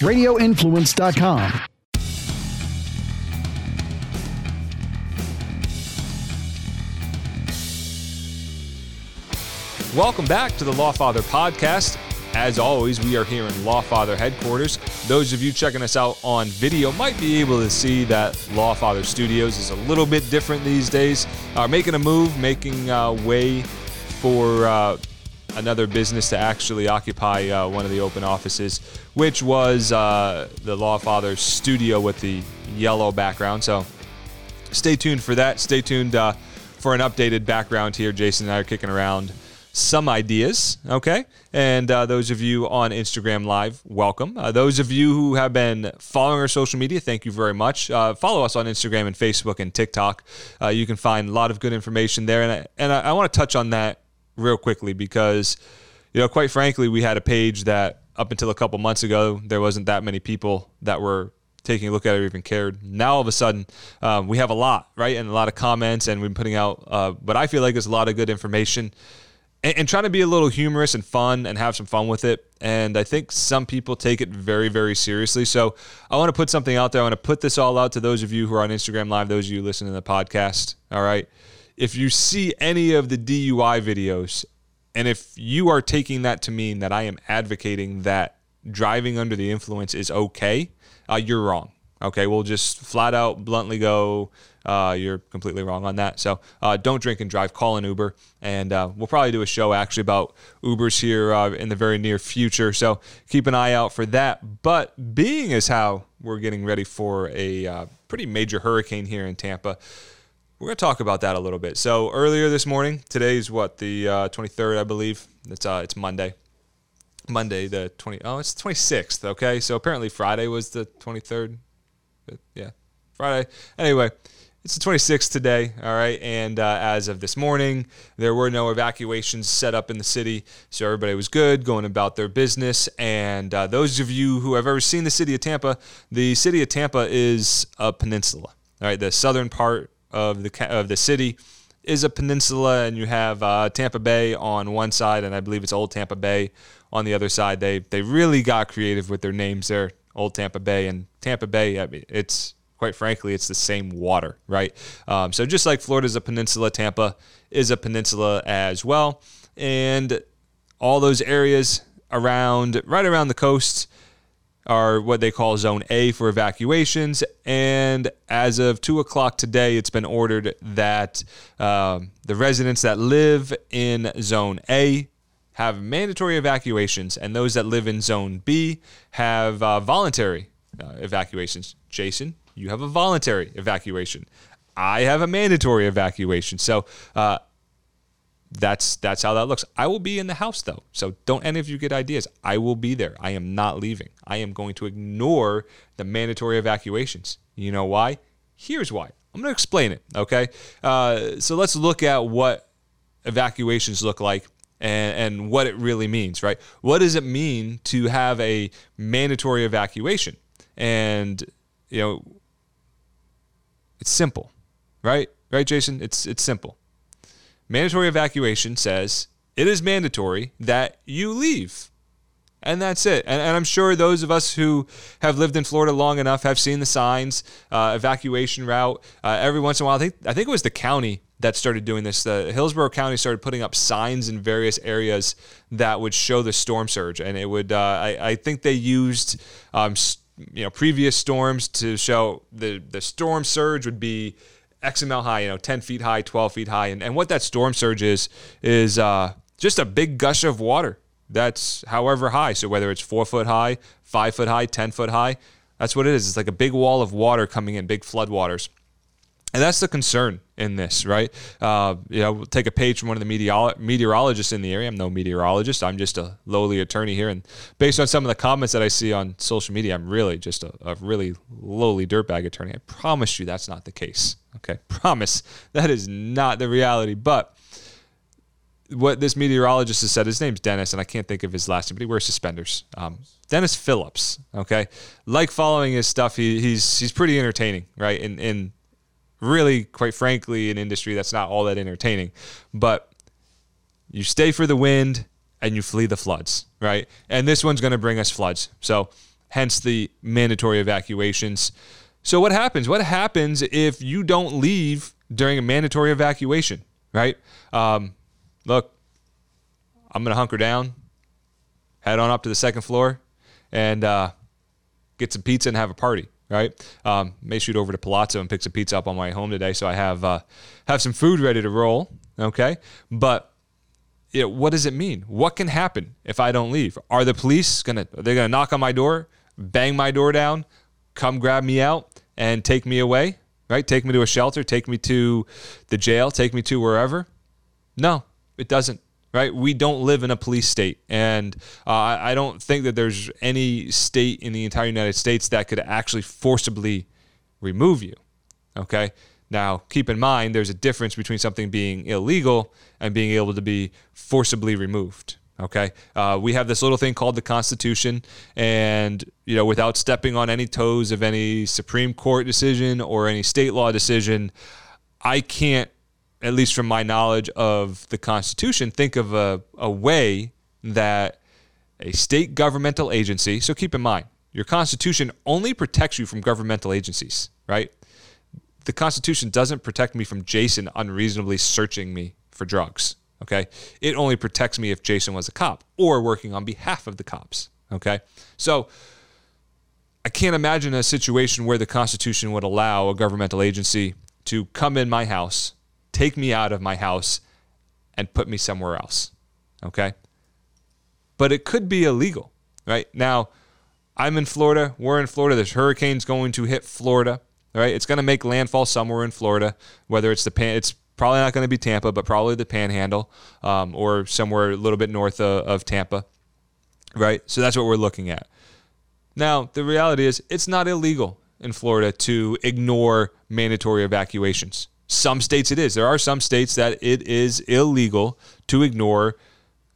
radioinfluence.com. Welcome back to the Lawfather podcast. As always, we are here in Lawfather headquarters. Those of you checking us out on video might be able to see that Lawfather Studios is a little bit different these days. Are uh, making a move, making uh, way for uh, another business to actually occupy uh, one of the open offices, which was uh, the Lawfather Studio with the yellow background. So stay tuned for that. Stay tuned uh, for an updated background here. Jason and I are kicking around some ideas, okay? And uh, those of you on Instagram Live, welcome. Uh, those of you who have been following our social media, thank you very much. Uh, follow us on Instagram and Facebook and TikTok. You can find a lot of good information there. And I, and I, I want to touch on that real quickly because, you know, quite frankly, we had a page that up until a couple months ago, there wasn't that many people that were taking a look at it or even cared. Now all of a sudden, um, we have a lot, right? And a lot of comments, and we've been putting out uh, what I feel like is a lot of good information and, and trying to be a little humorous and fun and have some fun with it. And I think some people take it very, very seriously. So I want to put something out there. I want to put this all out to those of you who are on Instagram Live, those of you listening to the podcast. All right. If you see any of the DUI videos, and if you are taking that to mean that I am advocating that driving under the influence is okay, uh, you're wrong. Okay, we'll just flat out bluntly go, uh, you're completely wrong on that. So uh, don't drink and drive, call an Uber. And uh, we'll probably do a show actually about Ubers here uh, in the very near future. So keep an eye out for that. But being as how we're getting ready for a uh, pretty major hurricane here in Tampa, we're going to talk about that a little bit. So earlier this morning, today's what, the 23rd, uh, I believe. It's, uh, it's Monday. Monday, the 20, oh, it's 26th, okay? So apparently Friday was the 23rd But yeah, Friday. Anyway, it's the 26th today, all right. And uh, as of this morning, there were no evacuations set up in the city, so everybody was good, going about their business. And uh, those of you who have ever seen the city of Tampa, the city of Tampa is a peninsula, all right. The southern part of the of the city is a peninsula, and you have uh, Tampa Bay on one side, and I believe it's Old Tampa Bay on the other side. They they really got creative with their names there. Old Tampa Bay and Tampa Bay. I mean, it's quite frankly, it's the same water, right? Um, so just like Florida is a peninsula, Tampa is a peninsula as well, and all those areas around, right around the coast, are what they call Zone A for evacuations. And as of two o'clock today, it's been ordered that um, the residents that live in Zone A have mandatory evacuations, and those that live in Zone B have uh, voluntary uh, evacuations. Jason, you have a voluntary evacuation. I have a mandatory evacuation. So uh, that's that's how that looks. I will be in the house though, so don't any of you get ideas. I will be there. I am not leaving. I am going to ignore the mandatory evacuations. You know why? Here's why. I'm going to explain it. Okay, uh, so let's look at what evacuations look like and, and what it really means, right? What does it mean to have a mandatory evacuation? And, you know, it's simple, right? Right, Jason? It's, it's simple. Mandatory evacuation says it is mandatory that you leave and that's it. And, and, I'm sure those of us who have lived in Florida long enough have seen the signs, uh, evacuation route. Uh, every once in a while, I think, I think it was the county that started doing this. The Hillsborough County started putting up signs in various areas that would show the storm surge, and it would. Uh, I, I, think they used, um, you know, previous storms to show the the storm surge would be X amount high, you know, 10 feet high, 12 feet high, and and what that storm surge is is uh, just a big gush of water that's however high. So whether it's four foot high, five foot high, 10 foot high, that's what it is. It's like a big wall of water coming in, big floodwaters. And that's the concern in this, right? Uh, you know, we'll take a page from one of the meteorolo- meteorologists in the area. I'm no meteorologist. I'm just a lowly attorney here. And based on some of the comments that I see on social media, I'm really just a, a really lowly dirtbag attorney. I promise you that's not the case. Okay, promise that is not the reality. But what this meteorologist has said, his name's Dennis, and I can't think of his last name, but he wears suspenders. Um, Dennis Phillips. Okay, like following his stuff. He, he's he's pretty entertaining, right? In in really, quite frankly, an industry that's not all that entertaining. But you stay for the wind and you flee the floods, right? And this one's going to bring us floods. So hence the mandatory evacuations. So, what happens? What happens if you don't leave during a mandatory evacuation, right? Um, look, I'm going to hunker down, head on up to the second floor, and uh, get some pizza and have a party, right? Um, may shoot over to Palazzo and pick some pizza up on my way home today, so I have uh, have some food ready to roll, okay? But you know, what does it mean? What can happen if I don't leave? Are the police gonna? Are they gonna knock on my door, bang my door down, come grab me out, and take me away? Right? Take me to a shelter, take me to the jail, take me to wherever? No, it doesn't right? We don't live in a police state. And uh, I don't think that there's any state in the entire United States that could actually forcibly remove you. Okay. Now, keep in mind, there's a difference between something being illegal and being able to be forcibly removed. Okay, uh, we have this little thing called the Constitution, and you know, without stepping on any toes of any Supreme Court decision or any state law decision, I can't at least from my knowledge of the Constitution, think of a, a way that a state governmental agency, so keep in mind, your Constitution only protects you from governmental agencies, right? The Constitution doesn't protect me from Jason unreasonably searching me for drugs, okay? It only protects me if Jason was a cop or working on behalf of the cops, okay? So I can't imagine a situation where the Constitution would allow a governmental agency to come in my house take me out of my house and put me somewhere else. Okay? But it could be illegal, right? Now, I'm in Florida. We're in Florida. This hurricane's going to hit Florida, right? It's going to make landfall somewhere in Florida, whether it's the pan, it's probably not going to be Tampa, but probably the Panhandle um, or somewhere a little bit north of, of Tampa, right? So that's what we're looking at. Now, the reality is, it's not illegal in Florida to ignore mandatory evacuations. Some states it is. There are some states that it is illegal to ignore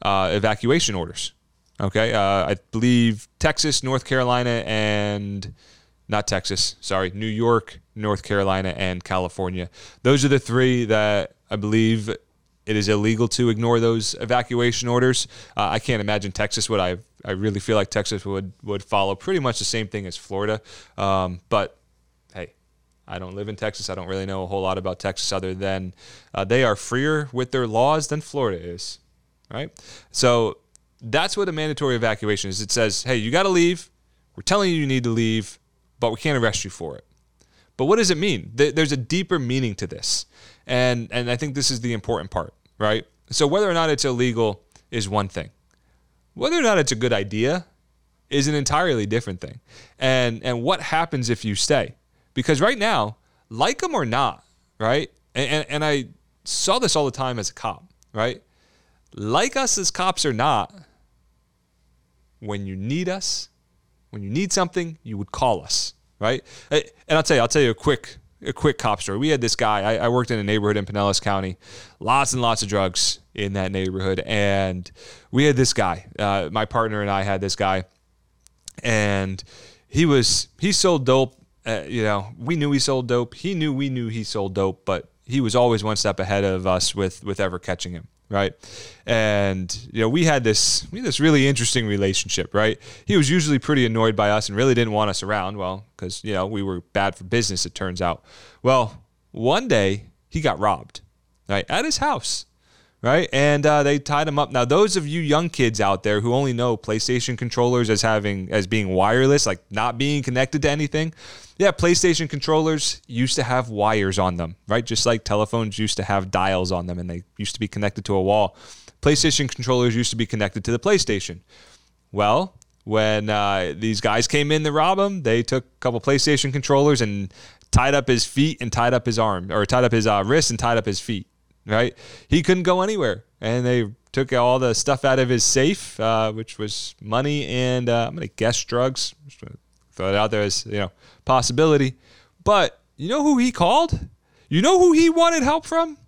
uh, evacuation orders. Okay, uh, I believe Texas, North Carolina, and not Texas. Sorry, New York, North Carolina, and California. Those are the three that I believe it is illegal to ignore those evacuation orders. Uh, I can't imagine Texas would. I I really feel like Texas would would follow pretty much the same thing as Florida. Um, but I don't live in Texas. I don't really know a whole lot about Texas other than uh, they are freer with their laws than Florida is. Right? So that's what a mandatory evacuation is. It says, hey, you got to leave. We're telling you you need to leave, but we can't arrest you for it. But what does it mean? There's a deeper meaning to this. And, and I think this is the important part, right? So whether or not it's illegal is one thing. Whether or not it's a good idea is an entirely different thing. And, and what happens if you stay? Because right now, like them or not, right? And, and, and I saw this all the time as a cop, right? Like us as cops or not, when you need us, when you need something, you would call us, right? And I'll tell you, I'll tell you a quick a quick cop story. We had this guy. I, I, worked in a neighborhood in Pinellas County, lots and lots of drugs in that neighborhood, and we had this guy. Uh, my partner and I had this guy, and he was he sold dope uh, you know, we knew he sold dope. He knew we knew he sold dope, but he was always one step ahead of us with with ever catching him, right? And you know, we had this we had this really interesting relationship, right? He was usually pretty annoyed by us and really didn't want us around, well, because you know we were bad for business. It turns out. Well, one day he got robbed, right, at his house right? And uh, they tied him up. Now, those of you young kids out there who only know PlayStation controllers as having as being wireless, like not being connected to anything, yeah, PlayStation controllers used to have wires on them, right? Just like telephones used to have dials on them, and they used to be connected to a wall. PlayStation controllers used to be connected to the PlayStation. Well, when uh, these guys came in to rob him, they took a couple PlayStation controllers and tied up his feet and tied up his arm, or tied up his uh, wrists and tied up his feet right? He couldn't go anywhere, and they took all the stuff out of his safe, uh, which was money and uh, I'm gonna guess drugs. throw it out there as you know possibility, but you know who he called? You know who he wanted help from?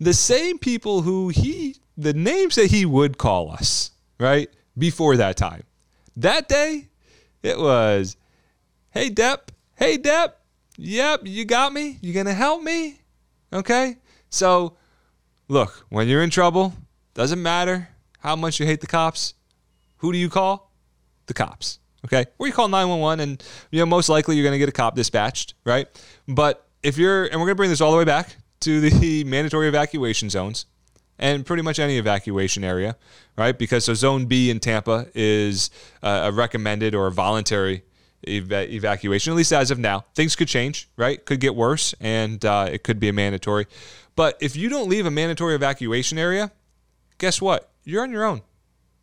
The same people who he, the names that he would call us, right? Before that time. That day, it was, hey, Depp, hey, Depp, yep, you got me? You gonna help me? Okay? So Look, when you're in trouble, doesn't matter how much you hate the cops. Who do you call? The cops. Okay, or you call 911, and you know most likely you're going to get a cop dispatched, right? But if you're, and we're going to bring this all the way back to the mandatory evacuation zones and pretty much any evacuation area, right? Because so Zone B in Tampa is uh, a recommended or a voluntary eva- evacuation, at least as of now. Things could change, right? Could get worse, and uh, it could be a mandatory. But if you don't leave a mandatory evacuation area, guess what? You're on your own.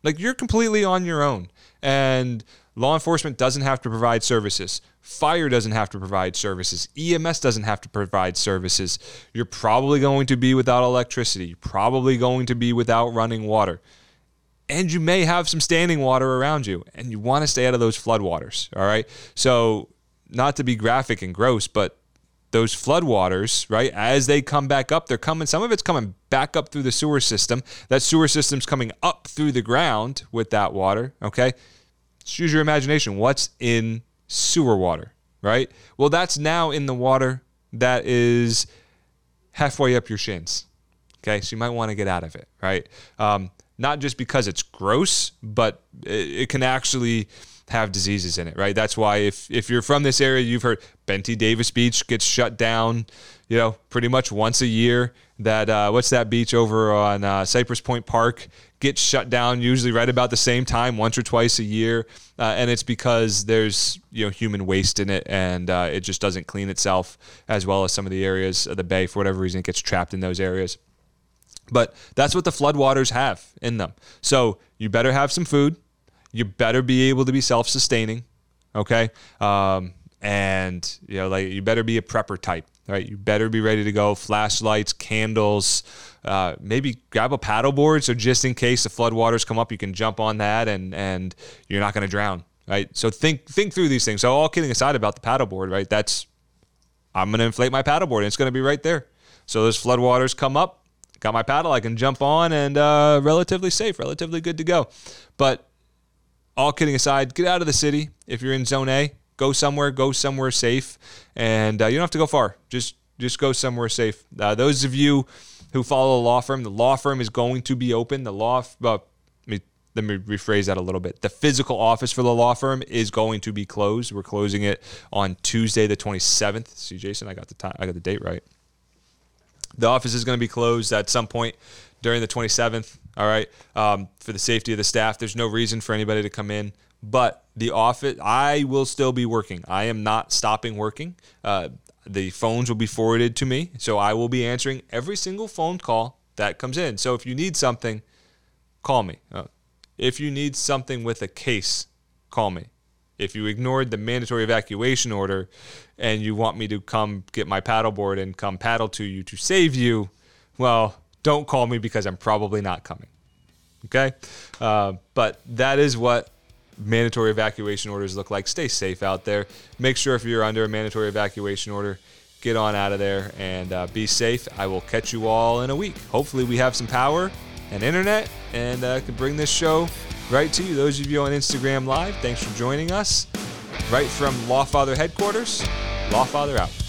Like you're completely on your own. And law enforcement doesn't have to provide services. Fire doesn't have to provide services. EMS doesn't have to provide services. You're probably going to be without electricity. You're probably going to be without running water. And you may have some standing water around you, and you want to stay out of those floodwaters. All right. So, not to be graphic and gross, but those floodwaters, right, as they come back up, they're coming, some of it's coming back up through the sewer system. That sewer system's coming up through the ground with that water, okay? Just use your imagination. What's in sewer water, right? Well, that's now in the water that is halfway up your shins, okay? So you might want to get out of it, right? Um, not just because it's gross, but it, it can actually have diseases in it, right? That's why if if you're from this area, you've heard Ben T. Davis Beach gets shut down, you know, pretty much once a year. That uh, what's that beach over on uh, Cypress Point Park gets shut down usually right about the same time, once or twice a year, uh, and it's because there's you know human waste in it, and uh, it just doesn't clean itself as well as some of the areas of the bay for whatever reason it gets trapped in those areas. But that's what the floodwaters have in them. So you better have some food you better be able to be self-sustaining, okay? Um, and you know, like you better be a prepper type, right? You better be ready to go. Flashlights, candles, uh, maybe grab a paddleboard so just in case the floodwaters come up, you can jump on that and and you're not going to drown, right? So think think through these things. So all kidding aside about the paddleboard, right? That's I'm going to inflate my paddleboard and it's going to be right there. So those floodwaters come up, got my paddle, I can jump on and uh, relatively safe, relatively good to go. But all kidding aside, get out of the city. If you're in zone A, go somewhere, go somewhere safe. And uh, you don't have to go far. Just just go somewhere safe. Uh, those of you who follow the law firm, the law firm is going to be open. The law, uh, let me, let me rephrase that a little bit. The physical office for the law firm is going to be closed. We're closing it on Tuesday, the 27th. See, Jason, I got the time, I got the date right. The office is going to be closed at some point during the 27th. All right, um, for the safety of the staff, there's no reason for anybody to come in. But the office, I will still be working. I am not stopping working. Uh, the phones will be forwarded to me, so I will be answering every single phone call that comes in. So if you need something, call me. Uh, if you need something with a case, call me. If you ignored the mandatory evacuation order and you want me to come get my paddleboard and come paddle to you to save you, well, don't call me because I'm probably not coming. Okay? Uh, but that is what mandatory evacuation orders look like. Stay safe out there. Make sure if you're under a mandatory evacuation order, get on out of there and uh, be safe. I will catch you all in a week. Hopefully, we have some power and internet and uh, can bring this show right to you. Those of you on Instagram Live, thanks for joining us. Right from Lawfather headquarters, Lawfather out.